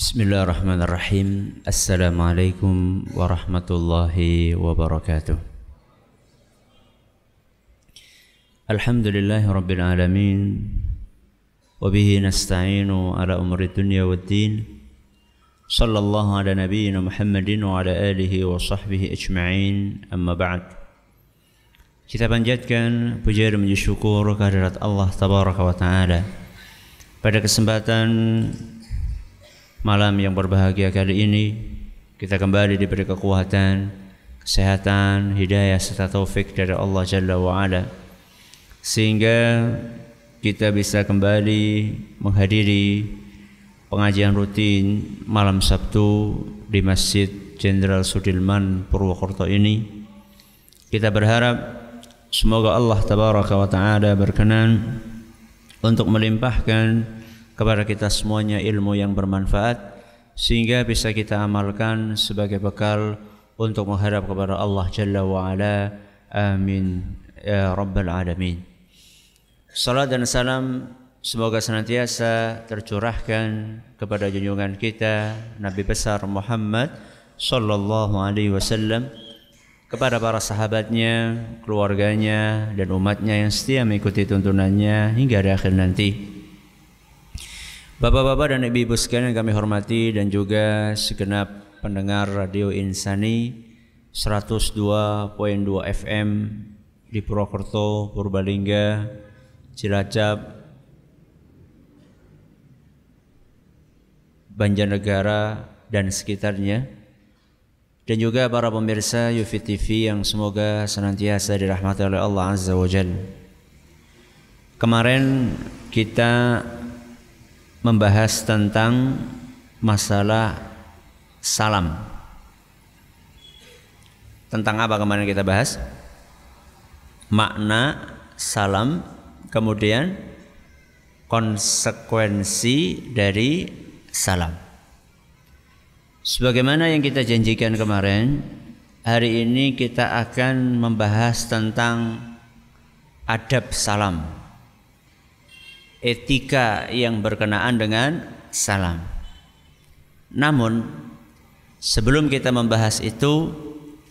بسم الله الرحمن الرحيم السلام عليكم ورحمة الله وبركاته الحمد لله رب العالمين وبه نستعين على أمر الدنيا والدين صلى الله على نبينا محمد وعلى آله وصحبه أجمعين أما بعد Kita panjatkan puja dan puji syukur kehadirat Allah Tabaraka wa Ta'ala. Pada kesempatan malam yang berbahagia kali ini kita kembali diberi kekuatan, kesehatan, hidayah serta taufik dari Allah Jalla wa Ala sehingga kita bisa kembali menghadiri pengajian rutin malam Sabtu di Masjid Jenderal Sudirman Purwokerto ini. Kita berharap semoga Allah Tabaraka wa Taala berkenan untuk melimpahkan kepada kita semuanya ilmu yang bermanfaat sehingga bisa kita amalkan sebagai bekal untuk menghadap kepada Allah Jalla wa Ala. Amin ya rabbal alamin. Salat dan salam semoga senantiasa tercurahkan kepada junjungan kita Nabi besar Muhammad sallallahu alaihi wasallam kepada para sahabatnya, keluarganya dan umatnya yang setia mengikuti tuntunannya hingga di akhir nanti. Bapak-bapak dan ibu-ibu sekalian yang kami hormati dan juga segenap pendengar Radio Insani 102.2 FM di Purwokerto, Purbalingga, Cilacap, Banjarnegara dan sekitarnya dan juga para pemirsa Yufi TV yang semoga senantiasa dirahmati oleh Allah Azza wa Jalla. Kemarin kita membahas tentang masalah salam. Tentang apa kemarin kita bahas? Makna salam, kemudian konsekuensi dari salam. Sebagaimana yang kita janjikan kemarin, hari ini kita akan membahas tentang adab salam etika yang berkenaan dengan salam. Namun sebelum kita membahas itu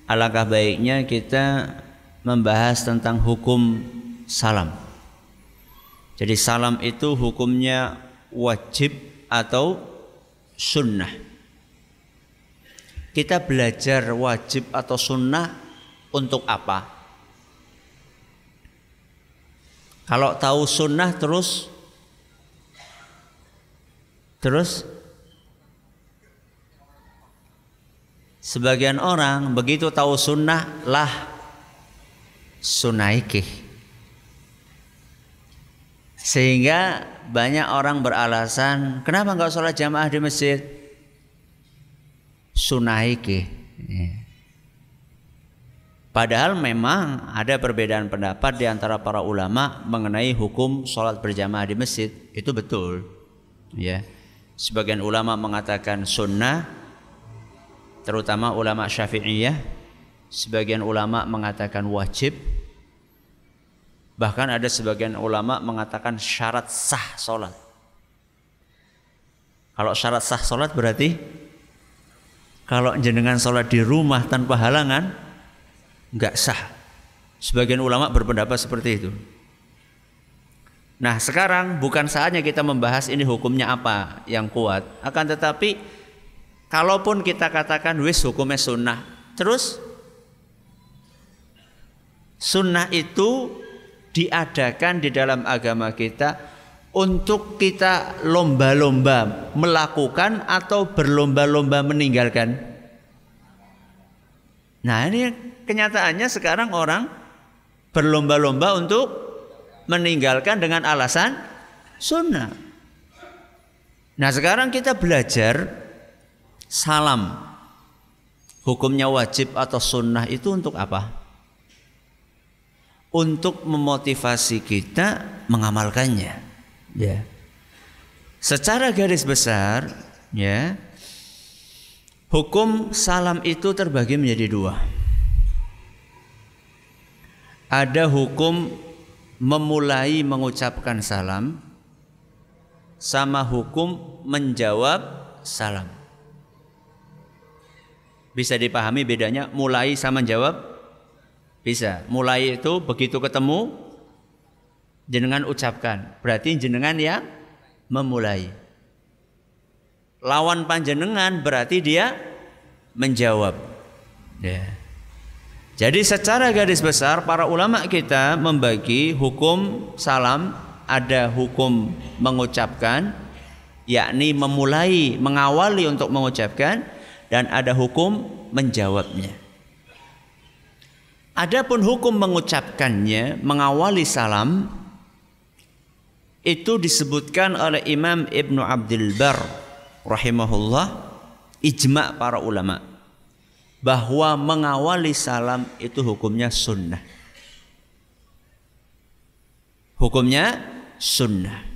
alangkah baiknya kita membahas tentang hukum salam. Jadi salam itu hukumnya wajib atau sunnah. Kita belajar wajib atau sunnah untuk apa? Kalau tahu sunnah terus Terus sebagian orang begitu tahu sunnah lah sunaikih. Sehingga banyak orang beralasan kenapa nggak sholat jamaah di masjid? Sunaikih. Ya. Padahal memang ada perbedaan pendapat di antara para ulama mengenai hukum sholat berjamaah di masjid. Itu betul. Ya. Sebagian ulama mengatakan sunnah terutama ulama Syafi'iyah. Sebagian ulama mengatakan wajib. Bahkan ada sebagian ulama mengatakan syarat sah solat kalau syarat sah solat berarti kalau jenengan solat di rumah tanpa halangan nggak sah. Sebagian ulama berpendapat seperti itu Nah sekarang bukan saatnya kita membahas ini hukumnya apa yang kuat. Akan tetapi kalaupun kita katakan wis hukumnya sunnah. Terus sunnah itu diadakan di dalam agama kita untuk kita lomba-lomba melakukan atau berlomba-lomba meninggalkan. Nah ini kenyataannya sekarang orang berlomba-lomba untuk meninggalkan dengan alasan sunnah. Nah sekarang kita belajar salam. Hukumnya wajib atau sunnah itu untuk apa? Untuk memotivasi kita mengamalkannya. Ya. Secara garis besar, ya, hukum salam itu terbagi menjadi dua. Ada hukum memulai mengucapkan salam sama hukum menjawab salam. Bisa dipahami bedanya mulai sama jawab? Bisa. Mulai itu begitu ketemu jenengan ucapkan. Berarti jenengan yang memulai. Lawan panjenengan berarti dia menjawab. Ya. Jadi secara garis besar para ulama kita membagi hukum salam ada hukum mengucapkan yakni memulai mengawali untuk mengucapkan dan ada hukum menjawabnya. Adapun hukum mengucapkannya mengawali salam itu disebutkan oleh Imam Ibnu Abdul Bar rahimahullah ijma para ulama bahwa mengawali salam itu hukumnya sunnah. Hukumnya sunnah.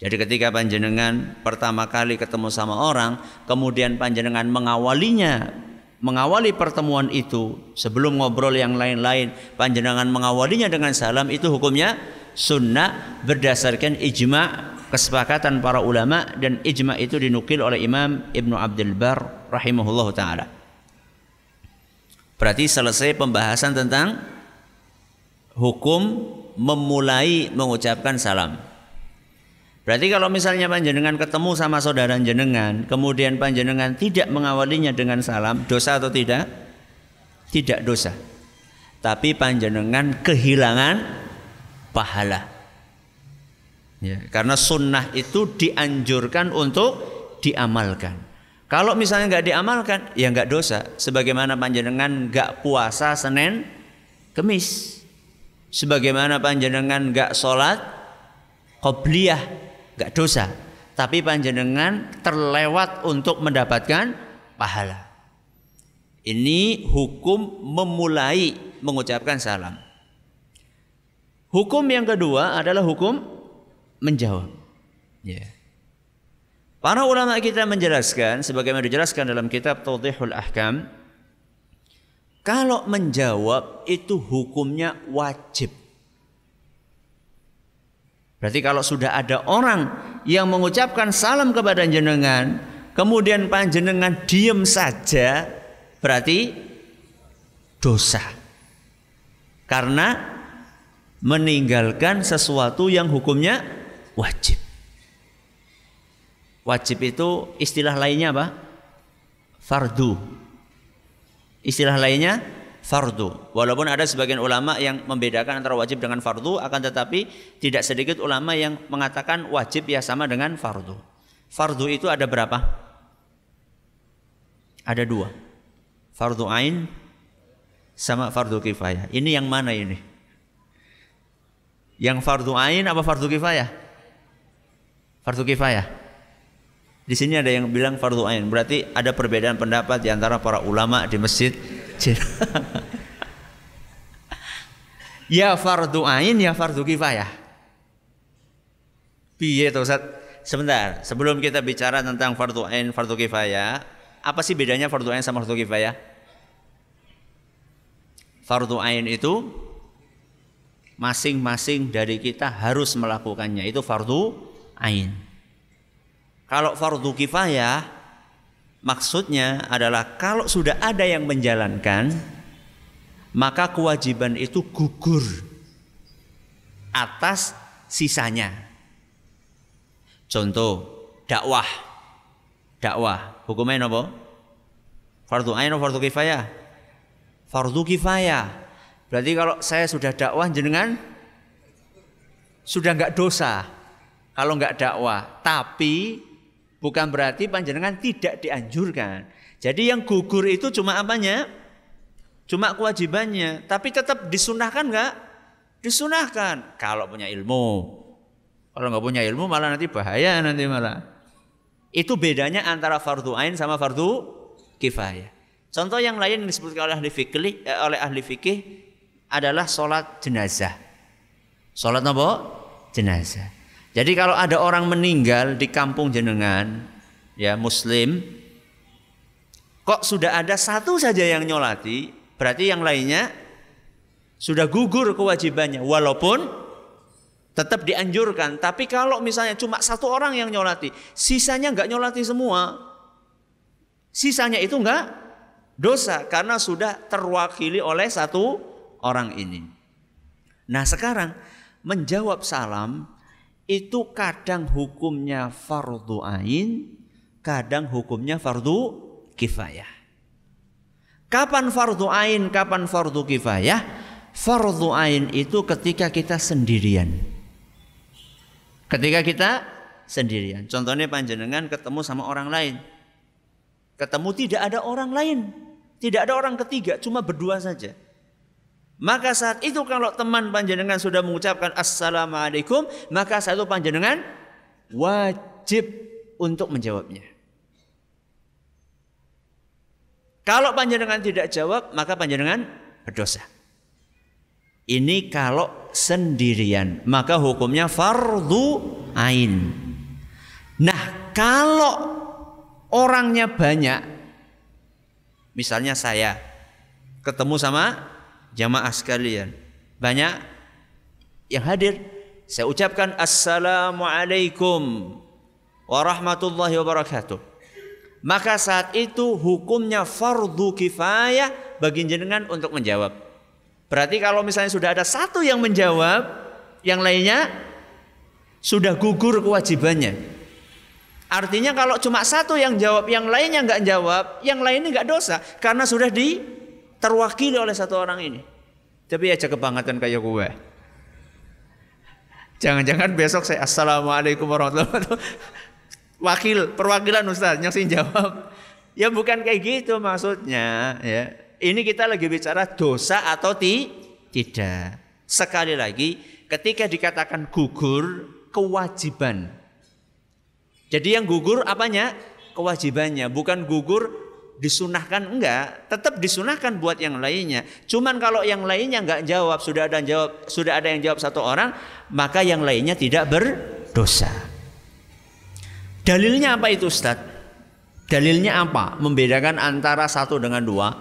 Jadi ketika panjenengan pertama kali ketemu sama orang, kemudian panjenengan mengawalinya, mengawali pertemuan itu sebelum ngobrol yang lain-lain, panjenengan mengawalinya dengan salam itu hukumnya sunnah berdasarkan ijma kesepakatan para ulama dan ijma itu dinukil oleh Imam Ibnu Abdul Bar rahimahullah taala. Berarti selesai pembahasan tentang hukum memulai mengucapkan salam. Berarti kalau misalnya panjenengan ketemu sama saudara jenengan, kemudian panjenengan tidak mengawalinya dengan salam, dosa atau tidak? Tidak dosa. Tapi panjenengan kehilangan pahala. Ya, karena sunnah itu dianjurkan untuk diamalkan. Kalau misalnya nggak diamalkan, ya nggak dosa. Sebagaimana panjenengan nggak puasa Senin, Kemis. Sebagaimana panjenengan nggak sholat, qobliyah, nggak dosa. Tapi panjenengan terlewat untuk mendapatkan pahala. Ini hukum memulai mengucapkan salam. Hukum yang kedua adalah hukum menjawab. Yeah. Para ulama kita menjelaskan sebagaimana dijelaskan dalam kitab Tawdihul Ahkam kalau menjawab itu hukumnya wajib. Berarti kalau sudah ada orang yang mengucapkan salam kepada jenengan, kemudian panjenengan diem saja, berarti dosa. Karena meninggalkan sesuatu yang hukumnya wajib. Wajib itu istilah lainnya apa? Fardu. Istilah lainnya fardu. Walaupun ada sebagian ulama yang membedakan antara wajib dengan fardu, akan tetapi tidak sedikit ulama yang mengatakan wajib ya sama dengan fardu. Fardu itu ada berapa? Ada dua. Fardu ain sama fardu kifayah. Ini yang mana ini? Yang fardu ain apa fardu kifayah? Fardu kifayah. Di sini ada yang bilang fardu ain. Berarti ada perbedaan pendapat di antara para ulama di masjid. ya fardu ain ya fardu kifayah. Piye to Ustaz? Sebentar, sebelum kita bicara tentang fardu ain, fardu kifayah, apa sih bedanya fardu ain sama fardu kifayah? Fardu ain itu masing-masing dari kita harus melakukannya. Itu fardu ain. Kalau fardu kifayah maksudnya adalah kalau sudah ada yang menjalankan maka kewajiban itu gugur atas sisanya. Contoh dakwah. Dakwah hukumnya apa? Fardu ain fardu kifayah? Fardu kifayah. Berarti kalau saya sudah dakwah jenengan sudah nggak dosa kalau nggak dakwah. Tapi Bukan berarti panjenengan tidak dianjurkan. Jadi yang gugur itu cuma apanya? Cuma kewajibannya. Tapi tetap disunahkan nggak? Disunahkan. Kalau punya ilmu. Kalau nggak punya ilmu malah nanti bahaya nanti malah. Itu bedanya antara fardu ain sama fardu kifayah. Contoh yang lain yang disebutkan oleh ahli fikih, eh, oleh ahli fikih adalah sholat jenazah. Sholat apa? Jenazah. Jadi kalau ada orang meninggal di kampung jenengan, ya muslim, kok sudah ada satu saja yang nyolati, berarti yang lainnya sudah gugur kewajibannya, walaupun Tetap dianjurkan. Tapi kalau misalnya cuma satu orang yang nyolati, sisanya nggak nyolati semua. Sisanya itu nggak dosa karena sudah terwakili oleh satu orang ini. Nah sekarang menjawab salam itu kadang hukumnya fardu ain, kadang hukumnya fardu kifayah. Kapan fardu ain, kapan fardu kifayah? Fardu ain itu ketika kita sendirian. Ketika kita sendirian. Contohnya panjenengan ketemu sama orang lain. Ketemu tidak ada orang lain. Tidak ada orang ketiga, cuma berdua saja. Maka saat itu kalau teman panjenengan sudah mengucapkan Assalamualaikum, maka saat itu panjenengan wajib untuk menjawabnya. Kalau panjenengan tidak jawab, maka panjenengan berdosa. Ini kalau sendirian, maka hukumnya fardu ain. Nah, kalau orangnya banyak, misalnya saya ketemu sama jamaah sekalian, banyak yang hadir, saya ucapkan assalamualaikum warahmatullahi wabarakatuh. Maka saat itu hukumnya fardu kifayah bagi jenengan untuk menjawab. Berarti kalau misalnya sudah ada satu yang menjawab, yang lainnya sudah gugur kewajibannya. Artinya kalau cuma satu yang jawab, yang lainnya nggak jawab, yang lainnya nggak dosa karena sudah di terwakili oleh satu orang ini. Tapi aja kebangetan kayak gue. Jangan-jangan besok saya assalamualaikum warahmatullahi wabarakatuh. Wakil perwakilan Ustaz sih jawab. Ya bukan kayak gitu maksudnya ya. Ini kita lagi bicara dosa atau ti? tidak. Sekali lagi, ketika dikatakan gugur, kewajiban. Jadi yang gugur apanya? Kewajibannya, bukan gugur disunahkan enggak, tetap disunahkan buat yang lainnya. Cuman kalau yang lainnya enggak jawab, sudah ada yang jawab, sudah ada yang jawab satu orang, maka yang lainnya tidak berdosa. Dalilnya apa itu Ustaz? Dalilnya apa? Membedakan antara satu dengan dua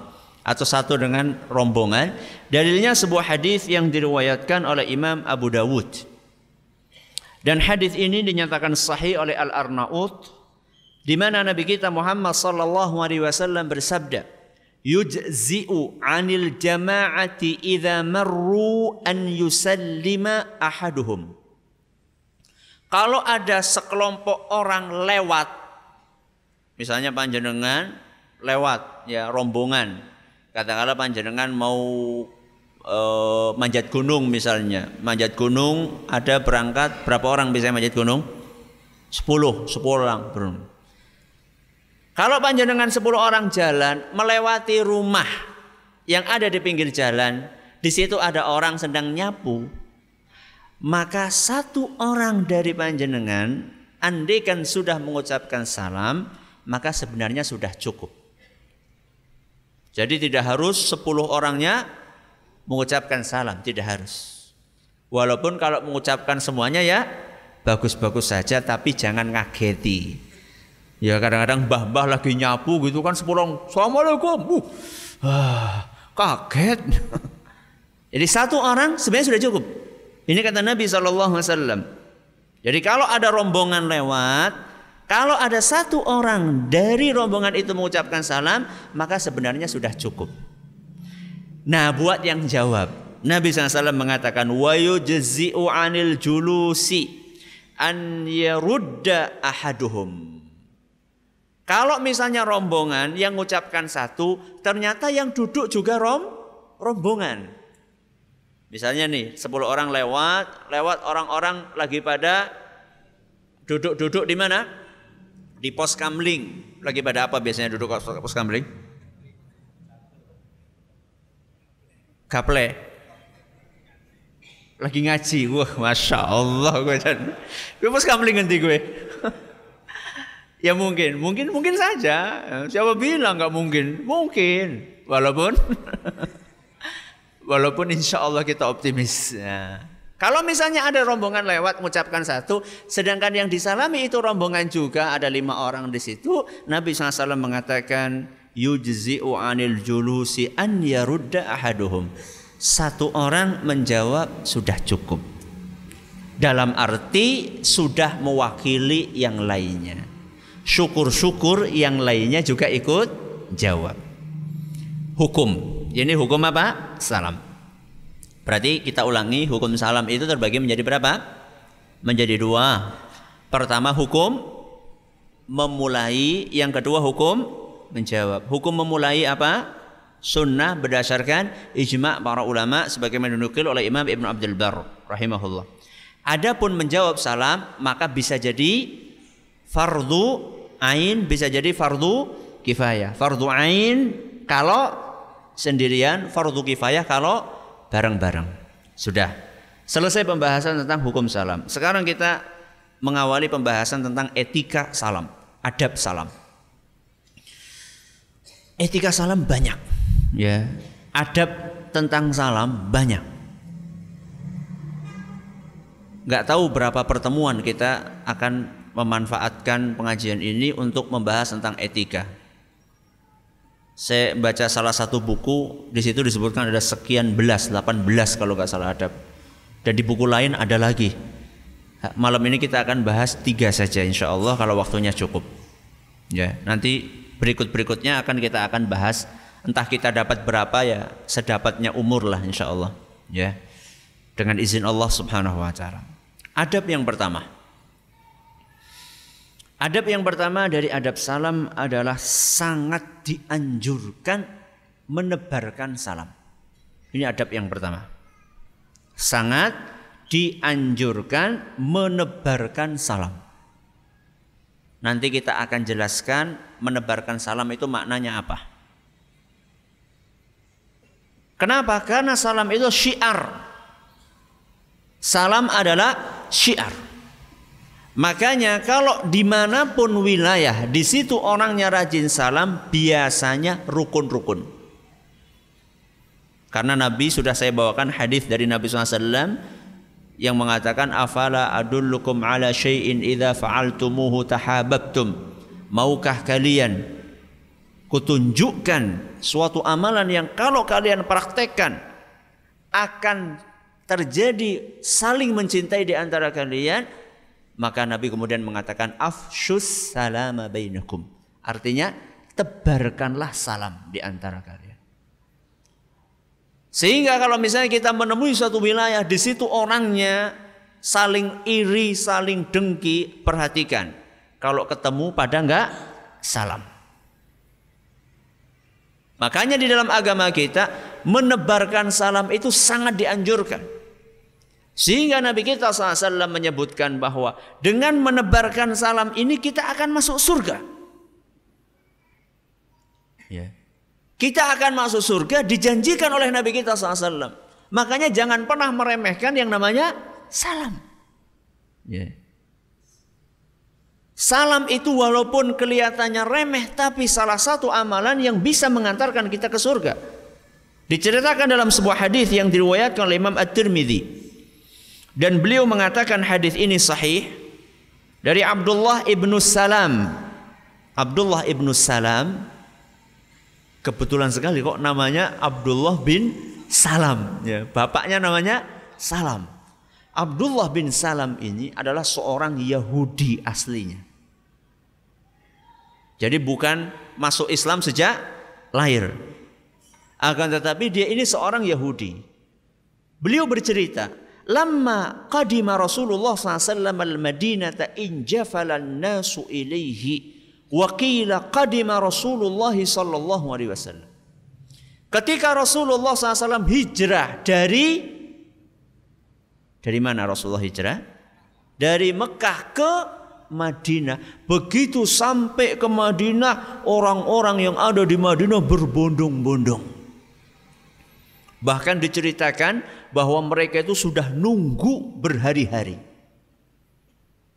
atau satu dengan rombongan. Dalilnya sebuah hadis yang diriwayatkan oleh Imam Abu Dawud. Dan hadis ini dinyatakan sahih oleh Al Arnaut di mana Nabi kita Muhammad sallallahu alaihi wasallam bersabda, "Yujzi'u 'anil jama'ati idza marru an yusallima ahaduhum." Kalau ada sekelompok orang lewat, misalnya panjenengan lewat ya rombongan katakanlah panjenengan mau uh, manjat gunung misalnya manjat gunung ada berangkat berapa orang bisa manjat gunung 10 10 orang bro. Kalau panjenengan 10 orang jalan melewati rumah yang ada di pinggir jalan di situ ada orang sedang nyapu maka satu orang dari panjenengan andaikan sudah mengucapkan salam maka sebenarnya sudah cukup jadi tidak harus 10 orangnya mengucapkan salam, tidak harus. Walaupun kalau mengucapkan semuanya ya bagus-bagus saja tapi jangan ngageti. Ya kadang-kadang mbah-mbah lagi nyapu gitu kan sepuluh Assalamualaikum. Uh, ah, kaget. Jadi satu orang sebenarnya sudah cukup. Ini kata Nabi SAW. Jadi kalau ada rombongan lewat, kalau ada satu orang dari rombongan itu mengucapkan salam, maka sebenarnya sudah cukup. Nah, buat yang jawab, Nabi SAW mengatakan, wa yujzi'u anil julusi an yarudda ahaduhum. Kalau misalnya rombongan yang mengucapkan satu, ternyata yang duduk juga rom, rombongan. Misalnya nih, 10 orang lewat, lewat orang-orang lagi pada duduk-duduk di mana? di pos kamling lagi pada apa biasanya duduk pos kamling? Kaple. Lagi ngaji, wah masya Allah gue pos kamling nanti gue. Ya mungkin, mungkin mungkin saja. Siapa bilang nggak mungkin? Mungkin, walaupun walaupun insya Allah kita optimis. Ya. Kalau misalnya ada rombongan lewat mengucapkan satu, sedangkan yang disalami itu rombongan juga ada lima orang di situ, Nabi SAW mengatakan yujzi'u anil julusi an yarudda ahaduhum. Satu orang menjawab sudah cukup. Dalam arti sudah mewakili yang lainnya. Syukur-syukur yang lainnya juga ikut jawab. Hukum. Ini hukum apa? Salam. Berarti kita ulangi hukum salam itu terbagi menjadi berapa? Menjadi dua. Pertama hukum memulai, yang kedua hukum menjawab. Hukum memulai apa? Sunnah berdasarkan ijma' para ulama sebagaimana dinukil oleh Imam Ibn Abdul Bar rahimahullah. Adapun menjawab salam maka bisa jadi fardu ain bisa jadi fardu kifayah. Fardu ain kalau sendirian, fardu kifayah kalau bareng-bareng. Sudah. Selesai pembahasan tentang hukum salam. Sekarang kita mengawali pembahasan tentang etika salam, adab salam. Etika salam banyak, ya. Adab tentang salam banyak. Gak tahu berapa pertemuan kita akan memanfaatkan pengajian ini untuk membahas tentang etika. Saya baca salah satu buku, di situ disebutkan ada sekian belas, 18 kalau nggak salah adab. Dan di buku lain ada lagi. Malam ini kita akan bahas tiga saja insya Allah kalau waktunya cukup. Ya, nanti berikut-berikutnya akan kita akan bahas entah kita dapat berapa ya sedapatnya umur lah insya Allah. Ya, dengan izin Allah Subhanahu Wa Taala. Adab yang pertama. Adab yang pertama dari adab salam adalah sangat dianjurkan menebarkan salam. Ini adab yang pertama. Sangat dianjurkan menebarkan salam. Nanti kita akan jelaskan menebarkan salam itu maknanya apa. Kenapa? Karena salam itu syiar. Salam adalah syiar. Makanya kalau di mana pun wilayah di situ orangnya rajin salam biasanya rukun-rukun. Karena Nabi sudah saya bawakan hadis dari Nabi SAW yang mengatakan afala adullukum ala syai'in idza fa'altumuhu tahabbtum maukah kalian kutunjukkan suatu amalan yang kalau kalian praktekkan akan terjadi saling mencintai di antara kalian maka Nabi kemudian mengatakan afshus salama bainakum artinya tebarkanlah salam di antara kalian sehingga kalau misalnya kita menemui suatu wilayah di situ orangnya saling iri, saling dengki, perhatikan. Kalau ketemu pada enggak salam. Makanya di dalam agama kita menebarkan salam itu sangat dianjurkan. Sehingga Nabi kita SAW menyebutkan bahwa dengan menebarkan salam ini kita akan masuk surga. Ya. Kita akan masuk surga dijanjikan oleh Nabi kita SAW. Makanya jangan pernah meremehkan yang namanya salam. Yeah. Salam itu walaupun kelihatannya remeh tapi salah satu amalan yang bisa mengantarkan kita ke surga. Diceritakan dalam sebuah hadis yang diriwayatkan oleh Imam At-Tirmidzi. Dan beliau mengatakan hadis ini sahih dari Abdullah ibnu Salam. Abdullah ibnu Salam Kebetulan sekali kok namanya Abdullah bin Salam. Ya, bapaknya namanya Salam. Abdullah bin Salam ini adalah seorang Yahudi aslinya. Jadi bukan masuk Islam sejak lahir. Akan tetapi dia ini seorang Yahudi. Beliau bercerita, Lama qadima Rasulullah SAW al-Madinata injafalan nasu ilaihi Wakila qadima Rasulullah wasallam. Ketika Rasulullah SAW hijrah dari dari mana Rasulullah hijrah? Dari Mekah ke Madinah. Begitu sampai ke Madinah, orang-orang yang ada di Madinah berbondong-bondong. Bahkan diceritakan bahwa mereka itu sudah nunggu berhari-hari.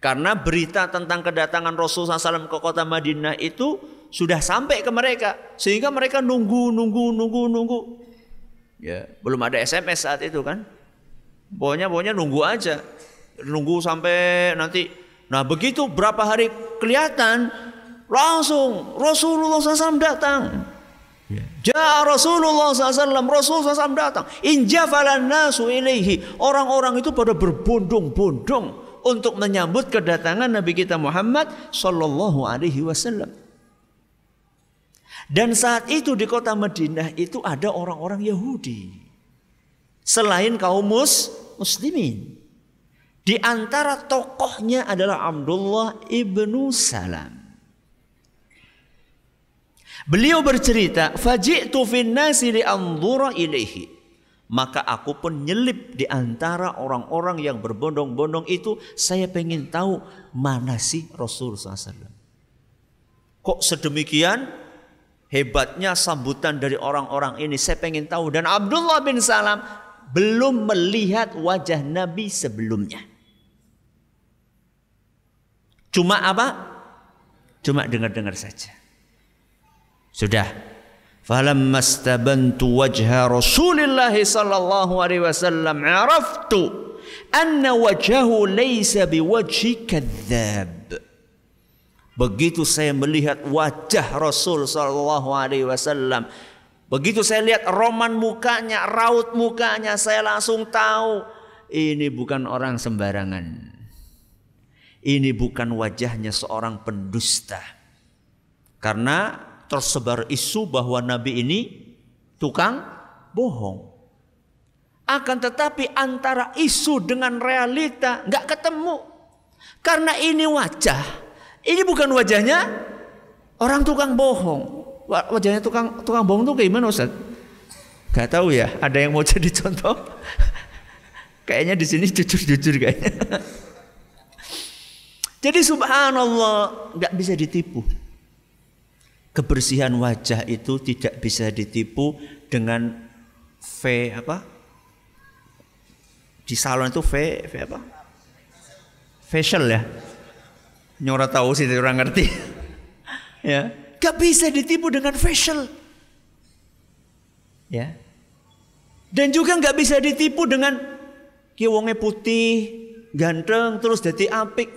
Karena berita tentang kedatangan Rasulullah SAW ke kota Madinah itu sudah sampai ke mereka. Sehingga mereka nunggu, nunggu, nunggu, nunggu. Ya, belum ada SMS saat itu kan. Pokoknya, pokoknya nunggu aja. Nunggu sampai nanti. Nah begitu berapa hari kelihatan langsung Rasulullah SAW datang. Ya. Ja Rasulullah SAW, Rasulullah SAW datang. Injafalan nasu ilaihi. Orang-orang itu pada berbondong-bondong untuk menyambut kedatangan Nabi kita Muhammad Sallallahu Alaihi Wasallam. Dan saat itu di kota Madinah itu ada orang-orang Yahudi. Selain kaum mus, muslimin. Di antara tokohnya adalah Abdullah ibnu Salam. Beliau bercerita, "Faji'tu fin li'anzura ilaihi." Maka aku pun nyelip di antara orang-orang yang berbondong-bondong itu, saya pengen tahu mana sih Rasul SAW. Kok sedemikian hebatnya sambutan dari orang-orang ini? Saya pengen tahu. Dan Abdullah bin Salam belum melihat wajah Nabi sebelumnya. Cuma apa? Cuma dengar-dengar saja. Sudah. Falamma stabantu wajha Rasulillah sallallahu alaihi wasallam araftu anna wajhahu laysa biwajhi kadzab. Begitu saya melihat wajah Rasul sallallahu alaihi wasallam, begitu saya lihat roman mukanya, raut mukanya, saya langsung tahu ini bukan orang sembarangan. Ini bukan wajahnya seorang pendusta. Karena tersebar isu bahwa Nabi ini tukang bohong. Akan tetapi antara isu dengan realita nggak ketemu. Karena ini wajah, ini bukan wajahnya orang tukang bohong. Wajahnya tukang tukang bohong tuh kayak gimana Ustaz? Gak tahu ya. Ada yang mau jadi contoh? kayaknya di sini jujur-jujur kayaknya. jadi subhanallah nggak bisa ditipu. Kebersihan wajah itu tidak bisa ditipu dengan V apa? Di salon itu V, V apa? Facial ya. Nyora tahu sih orang ngerti. ya, gak bisa ditipu dengan facial. Ya. Dan juga nggak bisa ditipu dengan kiwonge putih, ganteng, terus jadi apik.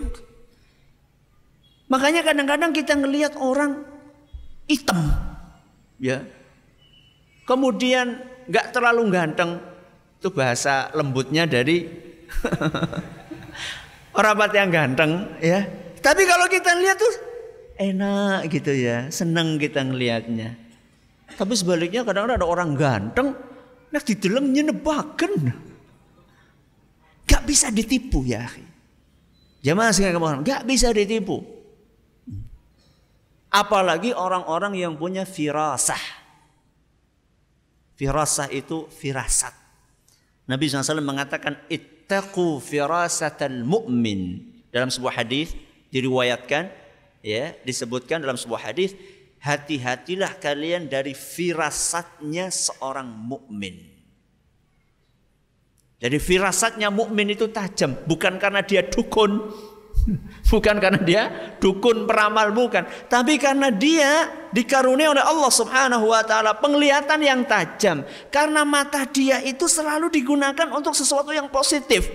Makanya kadang-kadang kita ngelihat orang hitam. Ya. Kemudian nggak terlalu ganteng. Itu bahasa lembutnya dari orang yang ganteng ya. Tapi kalau kita lihat tuh enak gitu ya seneng kita ngelihatnya tapi sebaliknya kadang-kadang ada orang ganteng nah di dalam nyenebaken. Gak bisa ditipu ya jamaah sekalian gak bisa ditipu Apalagi orang-orang yang punya firasah. Firasah itu firasat. Nabi SAW mengatakan ittaqu firasatal mu'min. Dalam sebuah hadis diriwayatkan ya, disebutkan dalam sebuah hadis hati-hatilah kalian dari firasatnya seorang mukmin. Jadi firasatnya mukmin itu tajam, bukan karena dia dukun, Bukan karena dia dukun peramal bukan, tapi karena dia dikaruniai oleh Allah Subhanahu wa taala penglihatan yang tajam. Karena mata dia itu selalu digunakan untuk sesuatu yang positif.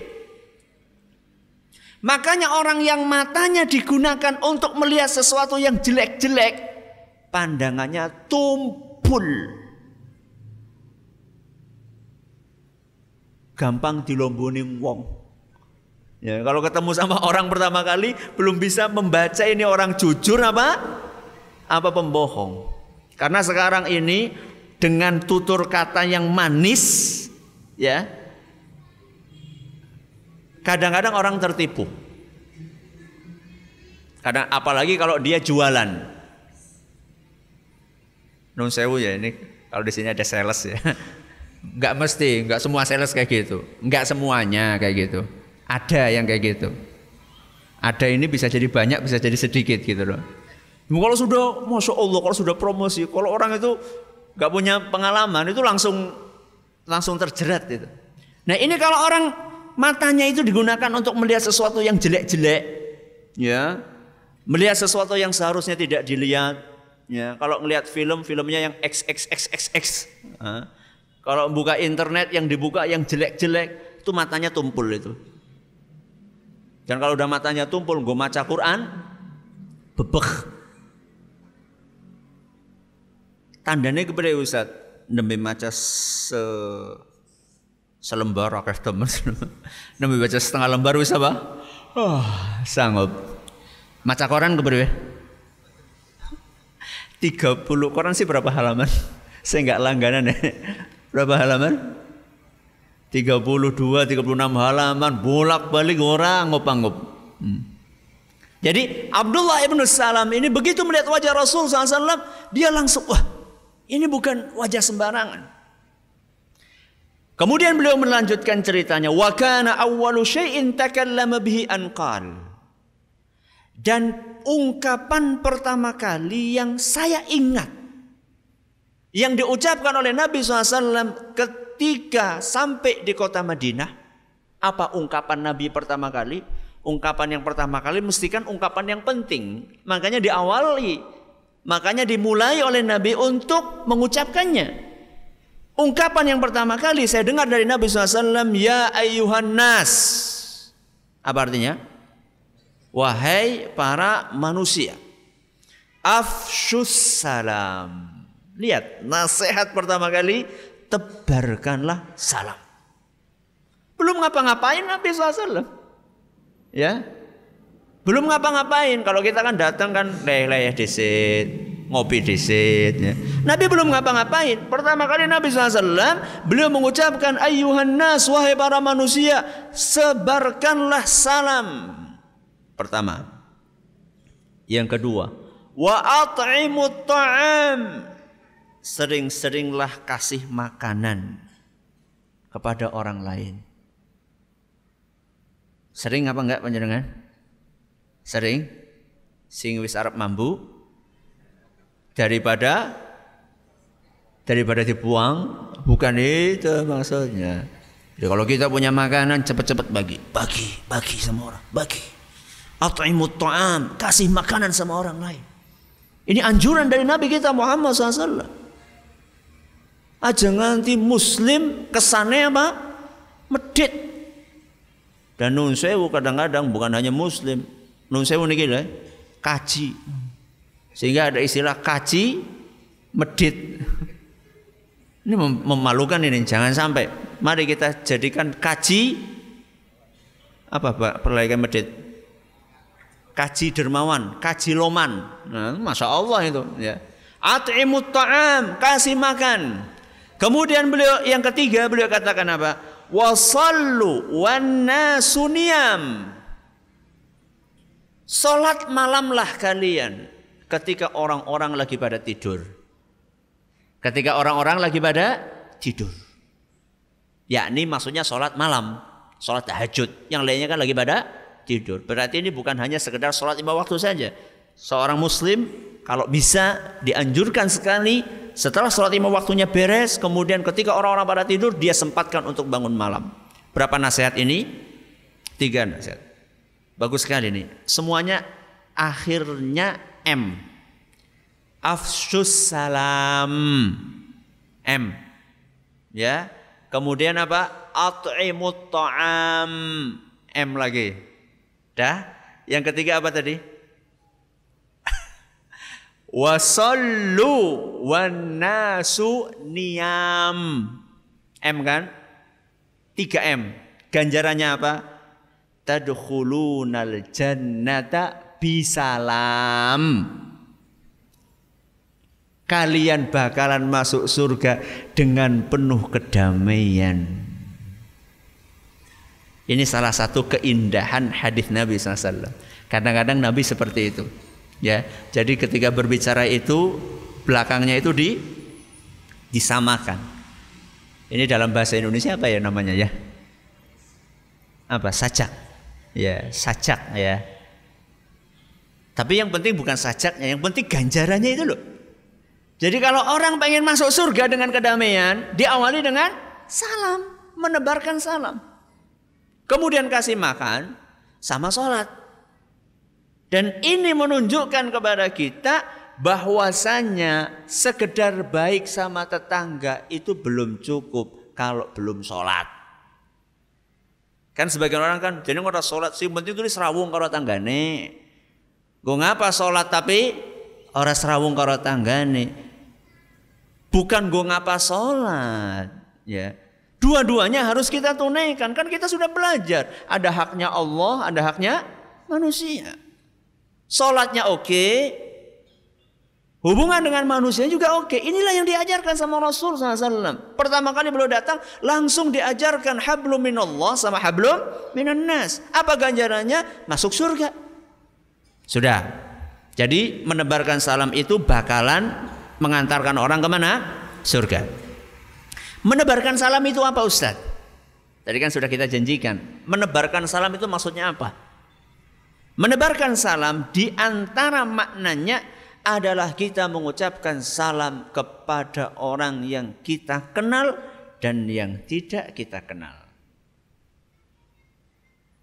Makanya orang yang matanya digunakan untuk melihat sesuatu yang jelek-jelek, pandangannya tumpul. Gampang dilomboni wong. Ya, kalau ketemu sama orang pertama kali belum bisa membaca ini orang jujur apa? Apa pembohong. Karena sekarang ini dengan tutur kata yang manis ya. Kadang-kadang orang tertipu. Kadang apalagi kalau dia jualan. Nun sewu ya ini kalau di sini ada sales ya. Enggak mesti, enggak semua sales kayak gitu. Enggak semuanya kayak gitu. Ada yang kayak gitu. Ada ini bisa jadi banyak, bisa jadi sedikit gitu loh. Kalau sudah, masya Allah, kalau sudah promosi, kalau orang itu nggak punya pengalaman itu langsung langsung terjerat gitu. Nah ini kalau orang matanya itu digunakan untuk melihat sesuatu yang jelek-jelek, ya, melihat sesuatu yang seharusnya tidak dilihat, ya. Kalau melihat film, filmnya yang XXXXX, kalau buka internet yang dibuka yang jelek-jelek, itu matanya tumpul itu. Dan kalau udah matanya tumpul, gue maca Quran, bebek. Tandanya kepada Ustaz, nembe maca se selembar akeh temen. nembe baca setengah lembar wis apa? Oh, sanggup. Maca koran kepada 30 koran sih berapa halaman? Saya nggak langganan ya. Berapa halaman? 32, 36 halaman bolak-balik orang ngop-ngop. Hmm. Jadi Abdullah ibn Salam ini begitu melihat wajah Rasul SAW, dia langsung wah ini bukan wajah sembarangan. Kemudian beliau melanjutkan ceritanya, wa kana awwalu syai'in takallama bihi anqal. Dan ungkapan pertama kali yang saya ingat yang diucapkan oleh Nabi SAW ketika sampai di kota Madinah. Apa ungkapan Nabi pertama kali? Ungkapan yang pertama kali mestikan ungkapan yang penting. Makanya diawali. Makanya dimulai oleh Nabi untuk mengucapkannya. Ungkapan yang pertama kali saya dengar dari Nabi SAW. Ya ayuhan nas. Apa artinya? Wahai para manusia. Afshus salam. Lihat, nasihat pertama kali tebarkanlah salam. Belum ngapa-ngapain Nabi SAW. Ya, belum ngapa-ngapain. Kalau kita kan datang kan leleh disit, ngopi disit. Ya. Nabi belum ngapa-ngapain. Pertama kali Nabi SAW beliau mengucapkan ayuhan nas wahai para manusia sebarkanlah salam. Pertama. Yang kedua, wa at'imut ta'am sering-seringlah kasih makanan kepada orang lain. Sering apa enggak panjenengan? Sering? Sing wis arep mambu daripada daripada dibuang bukan itu maksudnya. Jadi kalau kita punya makanan cepat-cepat bagi, bagi, bagi sama orang, bagi. At'imut ta'am, kasih makanan sama orang lain. Ini anjuran dari Nabi kita Muhammad SAW aja nganti muslim kesannya apa? Medit. Dan nun sewu kadang-kadang bukan hanya muslim. Nun sewu niki lho, kaji. Sehingga ada istilah kaji medit. Ini memalukan ini, jangan sampai. Mari kita jadikan kaji apa Pak perlaikan medit? Kaji dermawan, kaji loman. Nah, Masya Allah itu ya. At'imut ta'am, kasih makan. Kemudian beliau yang ketiga beliau katakan apa? Wasallu wan nasuniyam. Salat malamlah kalian ketika orang-orang lagi pada tidur. Ketika orang-orang lagi pada tidur. Yakni maksudnya salat malam, salat tahajud. Yang lainnya kan lagi pada tidur. Berarti ini bukan hanya sekedar salat lima waktu saja. Seorang muslim kalau bisa dianjurkan sekali setelah sholat lima waktunya beres, kemudian ketika orang-orang pada tidur, dia sempatkan untuk bangun malam. Berapa nasihat ini? Tiga nasihat. Bagus sekali ini. Semuanya akhirnya M. Afsus salam. M. Ya. Kemudian apa? At'imut ta'am. M lagi. Dah. Yang ketiga apa tadi? Wasallu wan nasu niam M kan? 3 M. Ganjarannya apa? Tadkhulunal jannata bisalam. Kalian bakalan masuk surga dengan penuh kedamaian. Ini salah satu keindahan hadis Nabi SAW. Kadang-kadang Nabi seperti itu. Ya, jadi ketika berbicara itu belakangnya itu di disamakan. Ini dalam bahasa Indonesia apa ya namanya ya? Apa? Sajak. Ya, sajak ya. Tapi yang penting bukan sajaknya, yang penting ganjarannya itu loh. Jadi kalau orang pengen masuk surga dengan kedamaian, diawali dengan salam, menebarkan salam. Kemudian kasih makan sama sholat. Dan ini menunjukkan kepada kita bahwasannya sekedar baik sama tetangga itu belum cukup kalau belum sholat. Kan sebagian orang kan jadi orang sholat sih penting itu serawung karo tanggane. Gue ngapa sholat tapi orang serawung karo tanggane. bukan gue ngapa sholat. Ya, dua-duanya harus kita tunaikan. Kan kita sudah belajar. Ada haknya Allah, ada haknya manusia. Sholatnya oke, Hubungan dengan manusia juga oke. Inilah yang diajarkan sama Rasul SAW. Pertama kali beliau datang langsung diajarkan hablum minallah sama hablum minan nas. Apa ganjarannya? Masuk surga. Sudah. Jadi menebarkan salam itu bakalan mengantarkan orang ke mana? Surga. Menebarkan salam itu apa Ustaz? Tadi kan sudah kita janjikan. Menebarkan salam itu maksudnya apa? Menebarkan salam di antara maknanya adalah kita mengucapkan salam kepada orang yang kita kenal dan yang tidak kita kenal.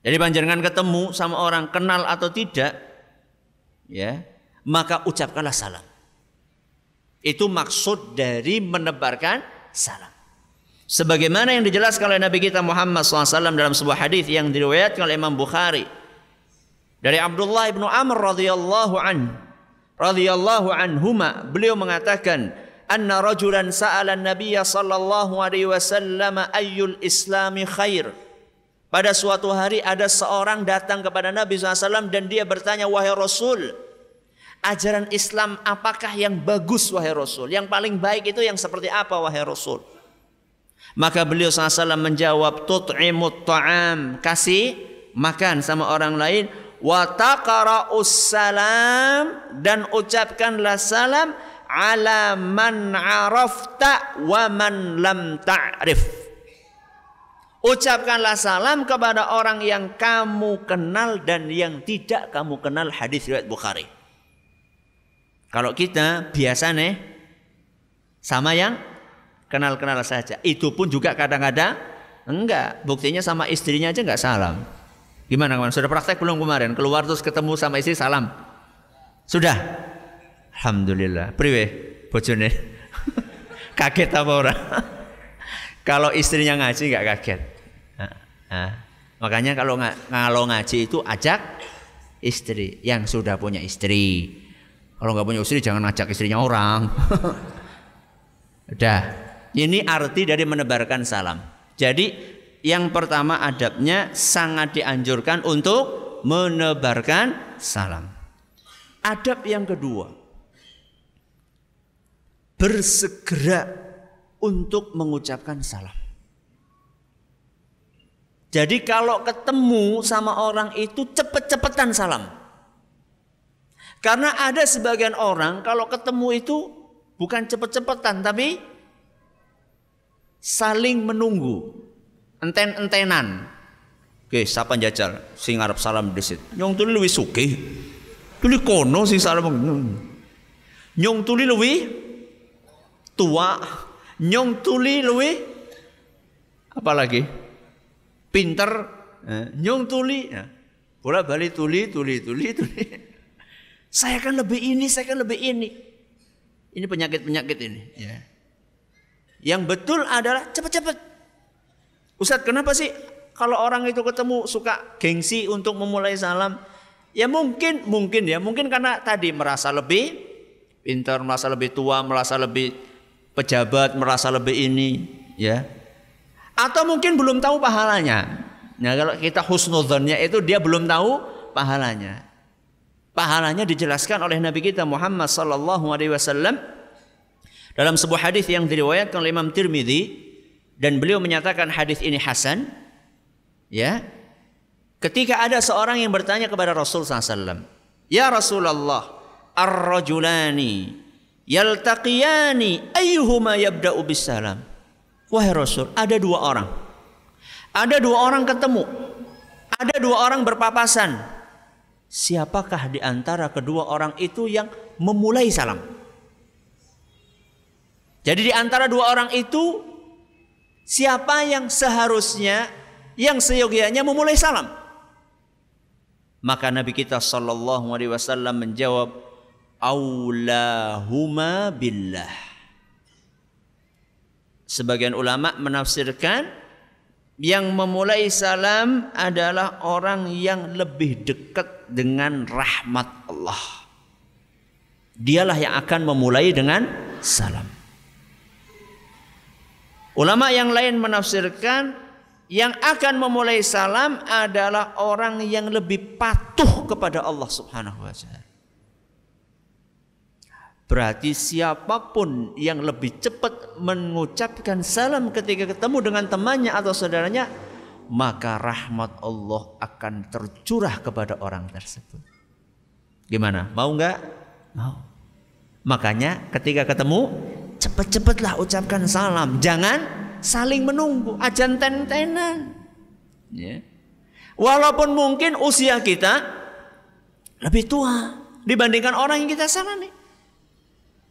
Jadi panjenengan ketemu sama orang kenal atau tidak, ya, maka ucapkanlah salam. Itu maksud dari menebarkan salam. Sebagaimana yang dijelaskan oleh Nabi kita Muhammad SAW dalam sebuah hadis yang diriwayatkan oleh Imam Bukhari dari Abdullah ibnu Amr radhiyallahu anhu radhiyallahu anhuma beliau mengatakan anna rajulan sa'ala Nabi sallallahu alaihi wasallam ayyul islami khair. Pada suatu hari ada seorang datang kepada Nabi SAW dan dia bertanya wahai Rasul ajaran Islam apakah yang bagus wahai Rasul? Yang paling baik itu yang seperti apa wahai Rasul? Maka beliau SAW menjawab tut'imut ta'am kasih makan sama orang lain wa taqra'us salam dan ucapkanlah salam ala man arafta wa man lam ta'rif. Ucapkanlah salam kepada orang yang kamu kenal dan yang tidak kamu kenal hadis riwayat Bukhari. Kalau kita biasa nih sama yang kenal-kenal saja. Itu pun juga kadang-kadang enggak. Buktinya sama istrinya aja enggak salam. Gimana kemarin? Sudah praktek belum kemarin? Keluar terus ketemu sama istri salam. Sudah. Alhamdulillah. Priwe bojone. kaget apa orang? kalau istrinya ngaji nggak kaget. Nah, nah. Makanya kalau ng kalau ngaji itu ajak istri yang sudah punya istri. Kalau nggak punya istri jangan ajak istrinya orang. Udah. Ini arti dari menebarkan salam. Jadi yang pertama adabnya sangat dianjurkan untuk menebarkan salam. Adab yang kedua, bersegera untuk mengucapkan salam. Jadi kalau ketemu sama orang itu cepet-cepetan salam. Karena ada sebagian orang kalau ketemu itu bukan cepet-cepetan tapi saling menunggu enten-entenan. Oke, siapa jajal sing arep salam disit. Nyong tuli luwih sugih. Tuli kono sing salam. Nyong tuli luwih tua. Nyong tuli luwih apa lagi? Pinter. Eh, nyong tuli. Ya. Bola balik tuli, tuli, tuli, tuli. Saya kan lebih ini, saya kan lebih ini. Ini penyakit-penyakit ini. Ya. Yang betul adalah cepat-cepat. Ustadz kenapa sih kalau orang itu ketemu suka gengsi untuk memulai salam? Ya mungkin, mungkin ya, mungkin karena tadi merasa lebih pintar, merasa lebih tua, merasa lebih pejabat, merasa lebih ini, ya. Atau mungkin belum tahu pahalanya. Nah kalau kita husnudzonnya itu dia belum tahu pahalanya. Pahalanya dijelaskan oleh Nabi kita Muhammad sallallahu alaihi wasallam dalam sebuah hadis yang diriwayatkan oleh Imam Tirmidzi dan beliau menyatakan hadis ini hasan ya. Ketika ada seorang yang bertanya kepada Rasul SAW ya Rasulullah ar-rajulani yaltaqiyani ayyuhuma yabda'u bisalam wahai Rasul ada dua orang. Ada dua orang ketemu. Ada dua orang berpapasan. Siapakah di antara kedua orang itu yang memulai salam? Jadi di antara dua orang itu siapa yang seharusnya yang seyogianya memulai salam. Maka Nabi kita sallallahu alaihi wasallam menjawab aulahuma billah. Sebagian ulama menafsirkan yang memulai salam adalah orang yang lebih dekat dengan rahmat Allah. Dialah yang akan memulai dengan salam. Ulama yang lain menafsirkan yang akan memulai salam adalah orang yang lebih patuh kepada Allah Subhanahu wa taala. Berarti siapa pun yang lebih cepat mengucapkan salam ketika ketemu dengan temannya atau saudaranya, maka rahmat Allah akan tercurah kepada orang tersebut. Gimana? Mau nggak? Mau. Makanya ketika ketemu, cepat-cepatlah ucapkan salam. Jangan saling menunggu. Ajan ten-tenan. Ya. Walaupun mungkin usia kita lebih tua dibandingkan orang yang kita salami.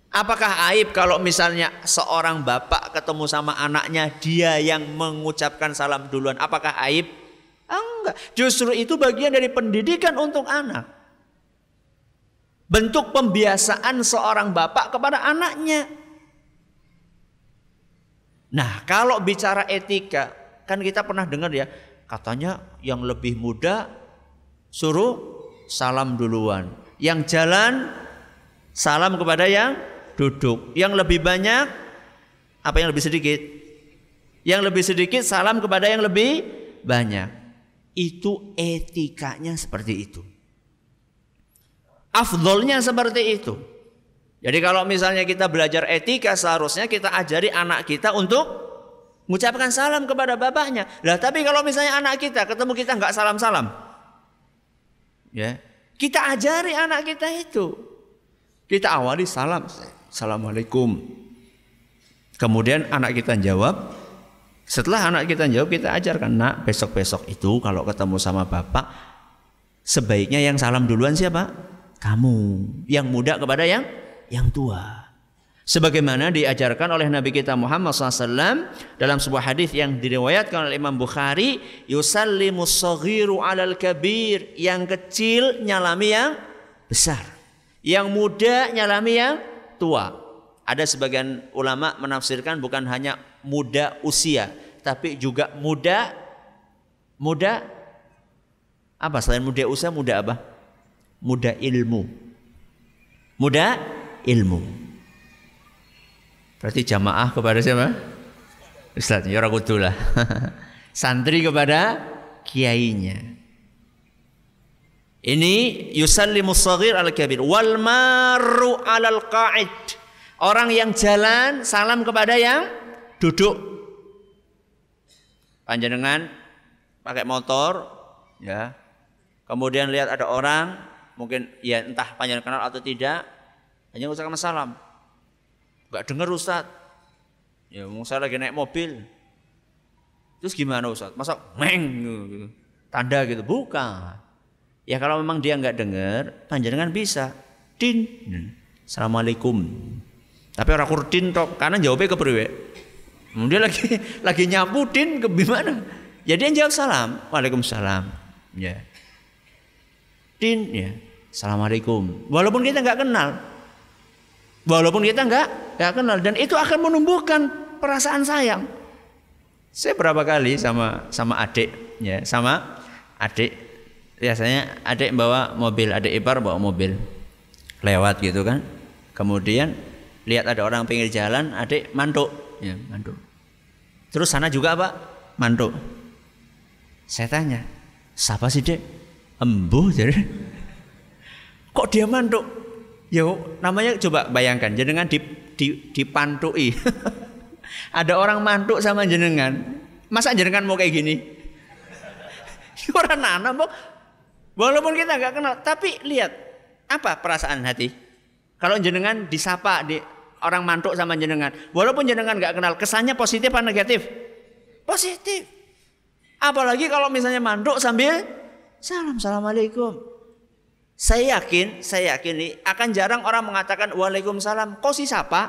Apakah aib kalau misalnya seorang bapak ketemu sama anaknya dia yang mengucapkan salam duluan? Apakah aib? Enggak. Justru itu bagian dari pendidikan untuk anak. Bentuk pembiasaan seorang bapak kepada anaknya. Nah, kalau bicara etika, kan kita pernah dengar ya, katanya yang lebih muda suruh salam duluan. Yang jalan salam kepada yang duduk. Yang lebih banyak apa yang lebih sedikit? Yang lebih sedikit salam kepada yang lebih banyak. Itu etikanya seperti itu. Afdolnya seperti itu. Jadi kalau misalnya kita belajar etika seharusnya kita ajari anak kita untuk mengucapkan salam kepada bapaknya. Lah tapi kalau misalnya anak kita ketemu kita nggak salam-salam. Ya. Kita ajari anak kita itu. Kita awali salam. Assalamualaikum. Kemudian anak kita jawab. Setelah anak kita jawab kita ajarkan nak besok-besok itu kalau ketemu sama bapak sebaiknya yang salam duluan siapa? Kamu. Yang muda kepada yang yang tua. Sebagaimana diajarkan oleh Nabi kita Muhammad SAW dalam sebuah hadis yang diriwayatkan oleh Imam Bukhari, yusallimu saghiru alal kabir, yang kecil nyalami yang besar, yang muda nyalami yang tua. Ada sebagian ulama menafsirkan bukan hanya muda usia, tapi juga muda muda apa selain muda usia muda apa? Muda ilmu. Muda ilmu. Berarti jamaah kepada siapa? Ustaz, ya lah. Santri kepada kiainya. Ini yusallimu saghir al kabir wal maru alal qa'id. Orang yang jalan salam kepada yang duduk. Panjenengan pakai motor ya. Kemudian lihat ada orang mungkin ya entah panjenengan kenal atau tidak hanya ucapkan salam. Enggak dengar Ustaz. Ya mau saya lagi naik mobil. Terus gimana Ustaz? Masa meng gitu. Tanda gitu. Bukan. Ya kalau memang dia nggak dengar, panjenengan bisa din. Assalamualaikum. Tapi orang kurdin tok, karena jawabnya ke priwe. Dia lagi lagi nyapu din ke gimana? Jadi ya, yang jawab salam, Waalaikumsalam. Ya. Din ya. Assalamualaikum. Walaupun kita nggak kenal. Walaupun kita nggak nggak kenal dan itu akan menumbuhkan perasaan sayang. Saya berapa kali sama sama adik ya, sama adik biasanya adik bawa mobil, adik ipar bawa mobil lewat gitu kan. Kemudian lihat ada orang pinggir jalan, adik mantuk, ya mantuk. Terus sana juga pak mantuk. Saya tanya, siapa sih dek? Embuh jadi. Kok dia mantuk? Yo, namanya coba bayangkan, jenengan di, di, dipantui. ada orang mantuk sama jenengan. Masa jenengan mau kayak gini? Orang nana mau Walaupun kita nggak kenal, tapi lihat apa perasaan hati. Kalau jenengan disapa di orang mantuk sama jenengan, walaupun jenengan nggak kenal, kesannya positif atau negatif? Positif. Apalagi kalau misalnya mantuk sambil salam assalamualaikum. Saya yakin, saya yakin nih akan jarang orang mengatakan waalaikumsalam. Kok sih sapa?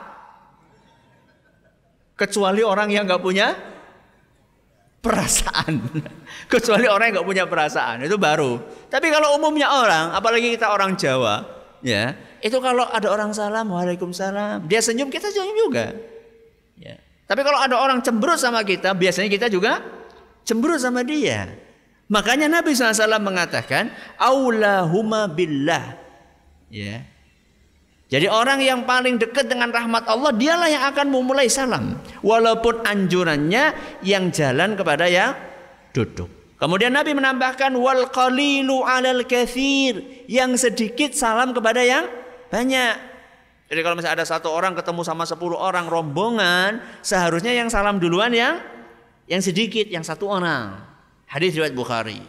Kecuali orang yang nggak punya perasaan. Kecuali orang yang nggak punya perasaan itu baru. Tapi kalau umumnya orang, apalagi kita orang Jawa, ya itu kalau ada orang salam, waalaikumsalam, dia senyum kita senyum juga. Ya. Tapi kalau ada orang cemberut sama kita, biasanya kita juga cemberut sama dia. Makanya Nabi SAW mengatakan, Aulahuma billah. Ya. Jadi orang yang paling dekat dengan rahmat Allah dialah yang akan memulai salam. Walaupun anjurannya yang jalan kepada yang duduk. Kemudian Nabi menambahkan wal qalilu 'alal kathir, yang sedikit salam kepada yang banyak. Jadi kalau misalnya ada satu orang ketemu sama sepuluh orang rombongan, seharusnya yang salam duluan yang yang sedikit, yang satu orang. Hadis riwayat Bukhari.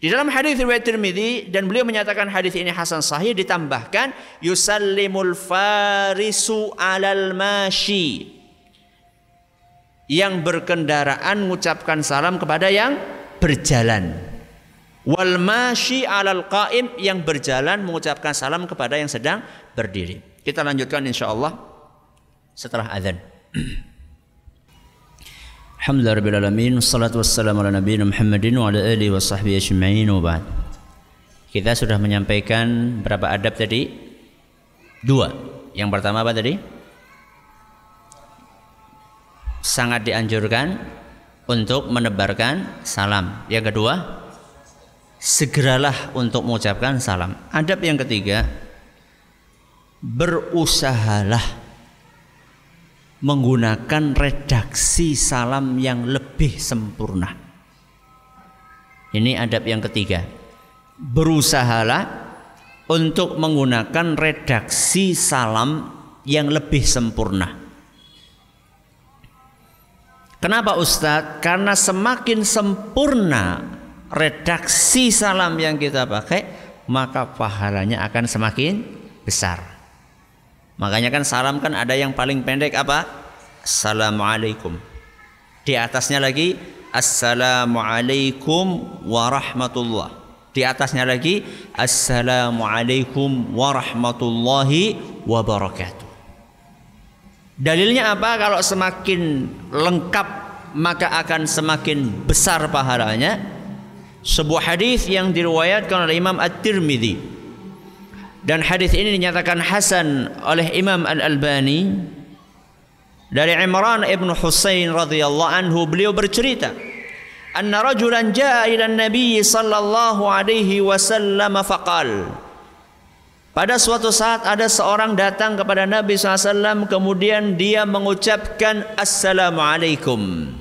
Di dalam hadis riwayat Tirmidzi dan beliau menyatakan hadis ini hasan sahih ditambahkan yusallimul farisu alal mashi yang berkendaraan mengucapkan salam kepada yang berjalan wal mashi alal qaim yang berjalan mengucapkan salam kepada yang sedang berdiri. Kita lanjutkan insyaallah setelah azan. Alhamdulillah rabbil alamin Muhammadin wa ala alihi. Kita sudah menyampaikan berapa adab tadi? Dua. Yang pertama apa tadi? Sangat dianjurkan untuk menebarkan salam. Yang kedua, segeralah untuk mengucapkan salam. Adab yang ketiga, berusahalah menggunakan redaksi salam yang lebih sempurna. Ini adab yang ketiga. Berusahalah untuk menggunakan redaksi salam yang lebih sempurna. Kenapa Ustadz? Karena semakin sempurna redaksi salam yang kita pakai, maka pahalanya akan semakin besar. Makanya kan salam kan ada yang paling pendek apa? Assalamualaikum. Di atasnya lagi Assalamualaikum warahmatullah. Di atasnya lagi Assalamualaikum warahmatullahi wabarakatuh. Dalilnya apa? Kalau semakin lengkap maka akan semakin besar pahalanya. Sebuah hadis yang diriwayatkan oleh Imam At-Tirmidzi dan hadis ini dinyatakan hasan oleh Imam Al-Albani dari Imran ibn Husain radhiyallahu anhu. Beliau bercerita anna rajulan jaa ila nabi sallallahu alaihi wasallam faqal. Pada suatu saat ada seorang datang kepada Nabi SAW kemudian dia mengucapkan Assalamualaikum.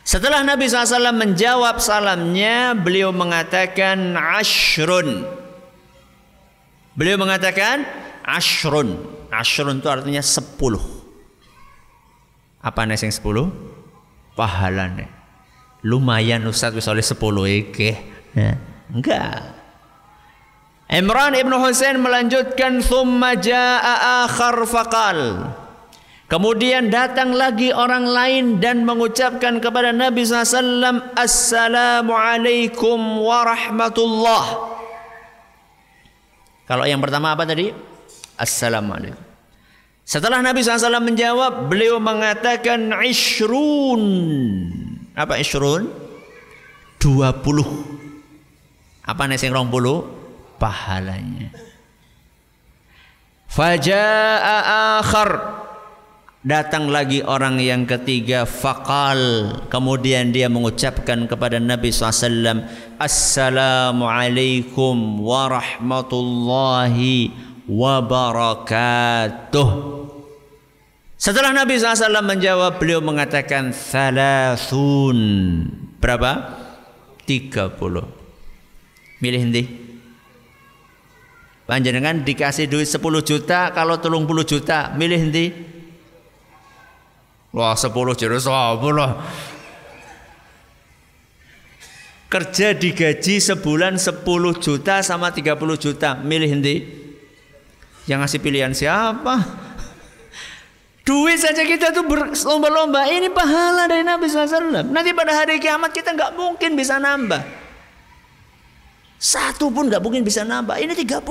Setelah Nabi SAW menjawab salamnya beliau mengatakan ashrun Beliau mengatakan ashrun. Ashrun itu artinya sepuluh. Apa nih yang sepuluh? Pahalanya. Lumayan Ustaz bisa oleh sepuluh iki. Ya. Enggak. Imran ibn Husain melanjutkan thumma jaa akhar faqal. Kemudian datang lagi orang lain dan mengucapkan kepada Nabi SAW Assalamualaikum warahmatullahi kalau yang pertama apa tadi? Assalamualaikum. Setelah Nabi SAW menjawab, beliau mengatakan ishrun. Apa ishrun? 20. Apa nih rong puluh? Pahalanya. Faja'a akhar Datang lagi orang yang ketiga fakal Kemudian dia mengucapkan kepada Nabi SAW Assalamualaikum warahmatullahi wabarakatuh. Setelah Nabi SAW menjawab Beliau mengatakan Thalathun Berapa? 30 Milih nanti Panjenengan dikasih duit 10 juta Kalau tolong 10 juta Milih nanti Wah sepuluh jurus lah. Kerja digaji sebulan 10 juta sama 30 juta. Milih nanti. Yang ngasih pilihan siapa? Duit saja kita tuh berlomba-lomba. Ini pahala dari Nabi SAW. Nanti pada hari kiamat kita nggak mungkin bisa nambah. Satu pun nggak mungkin bisa nambah. Ini 30.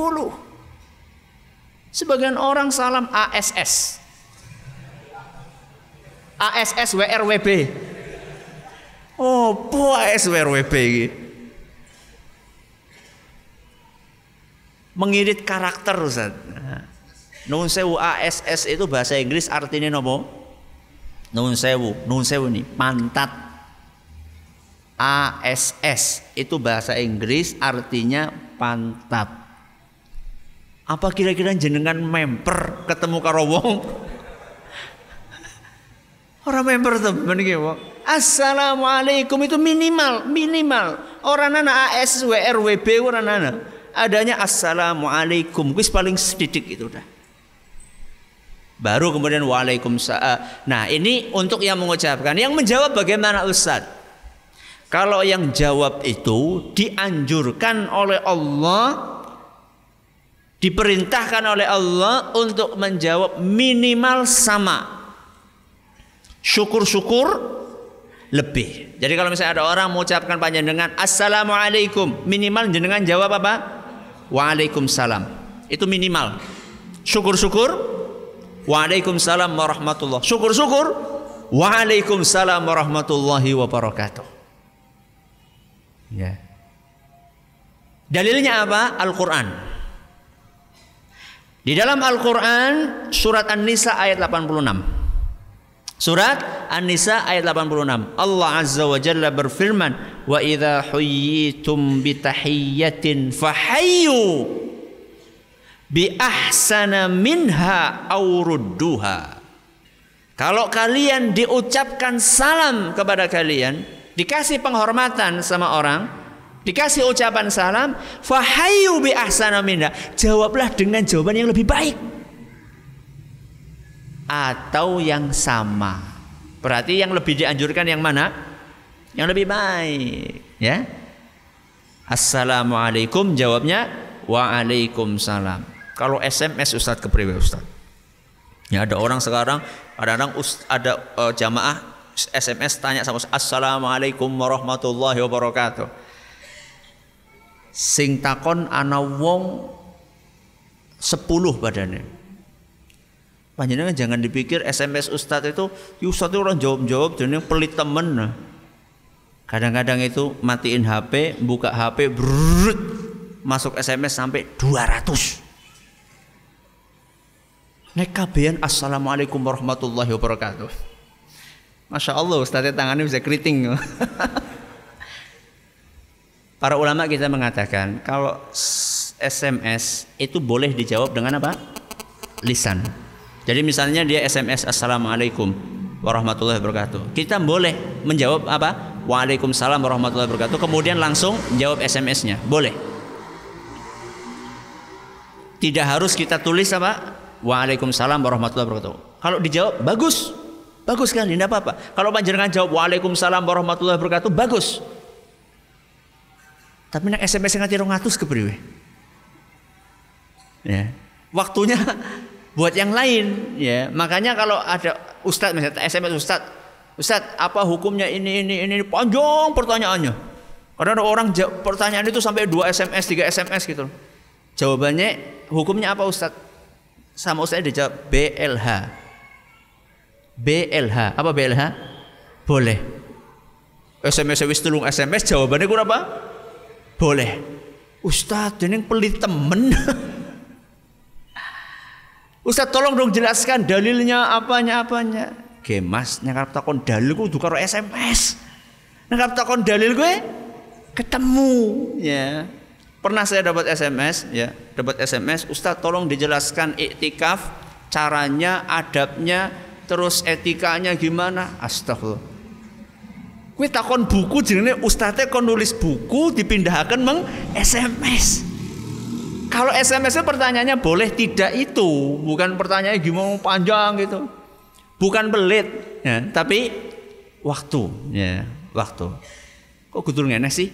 Sebagian orang salam ASS. ASS WRWB. Oh, po ASS WRWB iki. Mengirit karakter Ustaz. Nun sewu ASS itu bahasa Inggris artinya nopo? Nun sewu, nun sewu nih, pantat. ASS itu bahasa Inggris artinya pantat. Apa kira-kira jenengan memper ketemu karo wong? Orang member temen iki, Assalamualaikum itu minimal, minimal. Orang nana AS, WR, WB orang nana. Adanya Assalamualaikum, wis paling sedikit itu dah. Baru kemudian Waalaikumsalam. Nah ini untuk yang mengucapkan. Yang menjawab bagaimana Ustaz? Kalau yang jawab itu dianjurkan oleh Allah diperintahkan oleh Allah untuk menjawab minimal sama syukur-syukur lebih. Jadi kalau misalnya ada orang mengucapkan panjang dengan assalamualaikum, minimal jenengan jawab apa? Waalaikumsalam. Itu minimal. Syukur-syukur Waalaikumsalam warahmatullah. Syukur-syukur Waalaikumsalam warahmatullahi wabarakatuh. Ya. Dalilnya apa? Al-Qur'an. Di dalam Al-Qur'an surat An-Nisa ayat 86. Surat An-Nisa ayat 86. Allah Azza wa Jalla berfirman, "Wa idza huyyitum bi tahiyyatin fahayyu bi ahsana minha aw rudduha." Kalau kalian diucapkan salam kepada kalian, dikasih penghormatan sama orang, dikasih ucapan salam, fahayyu bi ahsana minha. Jawablah dengan jawaban yang lebih baik atau yang sama. Berarti yang lebih dianjurkan yang mana? Yang lebih baik, ya. Assalamualaikum jawabnya Waalaikumsalam. Kalau SMS Ustadz kepriwe Ustadz? Ya ada orang sekarang kadang-kadang ada uh, jamaah SMS tanya sama Assalamualaikum warahmatullahi wabarakatuh. Sing takon ana wong 10 badannya. Panjenengan jangan dipikir SMS Ustadz itu, Ustadz itu orang jawab-jawab, jadi pelit temen. Kadang-kadang itu matiin HP, buka HP, brrrr, masuk SMS sampai 200. Nek kabehan Assalamualaikum warahmatullahi wabarakatuh. Masya Allah Ustadznya tangannya bisa keriting. Para ulama kita mengatakan kalau SMS itu boleh dijawab dengan apa? Lisan. Jadi misalnya dia SMS Assalamualaikum warahmatullahi wabarakatuh. Kita boleh menjawab apa? Waalaikumsalam warahmatullahi wabarakatuh. Kemudian langsung jawab SMS-nya. Boleh. Tidak harus kita tulis apa? Waalaikumsalam warahmatullahi wabarakatuh. Kalau dijawab bagus. Bagus kan? Tidak apa-apa. Kalau panjenengan jawab Waalaikumsalam warahmatullahi wabarakatuh bagus. Tapi nak SMS nganti 200 kepriwe? Ya. Waktunya buat yang lain ya. Makanya kalau ada ustadz misalnya SMS ustadz ustadz apa hukumnya ini ini ini? Panjang pertanyaannya. Karena ada orang pertanyaan itu sampai dua SMS tiga SMS gitu jawabannya hukumnya apa ustadz? Sama ustadz dijawab BLH BLH apa BLH boleh. SMS wis tulung SMS jawabannya gue apa? Boleh. Ustadz ini pelit temen Ustaz tolong dong jelaskan dalilnya apanya apanya. Oke mas, nyangkap takon dalil gue tuh karo SMS. Nyangkap takon dalil gue ketemu ya. Pernah saya dapat SMS ya, dapat SMS, Ustaz tolong dijelaskan iktikaf, caranya, adabnya, terus etikanya gimana? Astagfirullah. Kue takon buku jenenge ustaznya kon nulis buku dipindahkan meng SMS. Kalau SMS pertanyaannya boleh tidak itu, bukan pertanyaannya gimana panjang gitu. Bukan belit, ya, tapi waktu, ya, waktu. Kok gutul ngenes sih?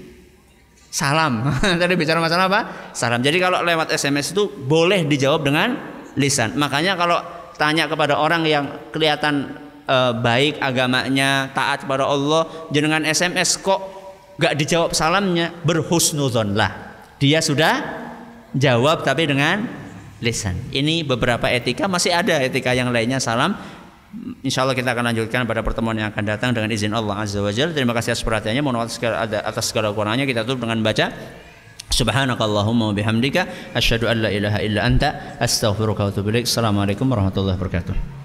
Salam. Tadi bicara masalah apa? Salam. Jadi kalau lewat SMS itu boleh dijawab dengan lisan. Makanya kalau tanya kepada orang yang kelihatan e, baik agamanya, taat kepada Allah, jenengan SMS kok gak dijawab salamnya, berhusnuzon lah. Dia sudah jawab tapi dengan lisan. Ini beberapa etika masih ada etika yang lainnya salam. Insya Allah kita akan lanjutkan pada pertemuan yang akan datang dengan izin Allah Azza wa Jalla. Terima kasih atas perhatiannya. Mohon maaf atas segala kurangnya. Kita tutup dengan baca Subhanakallahumma bihamdika asyhadu an la ilaha illa anta astaghfiruka wa atubu ilaik. Assalamualaikum warahmatullahi wabarakatuh.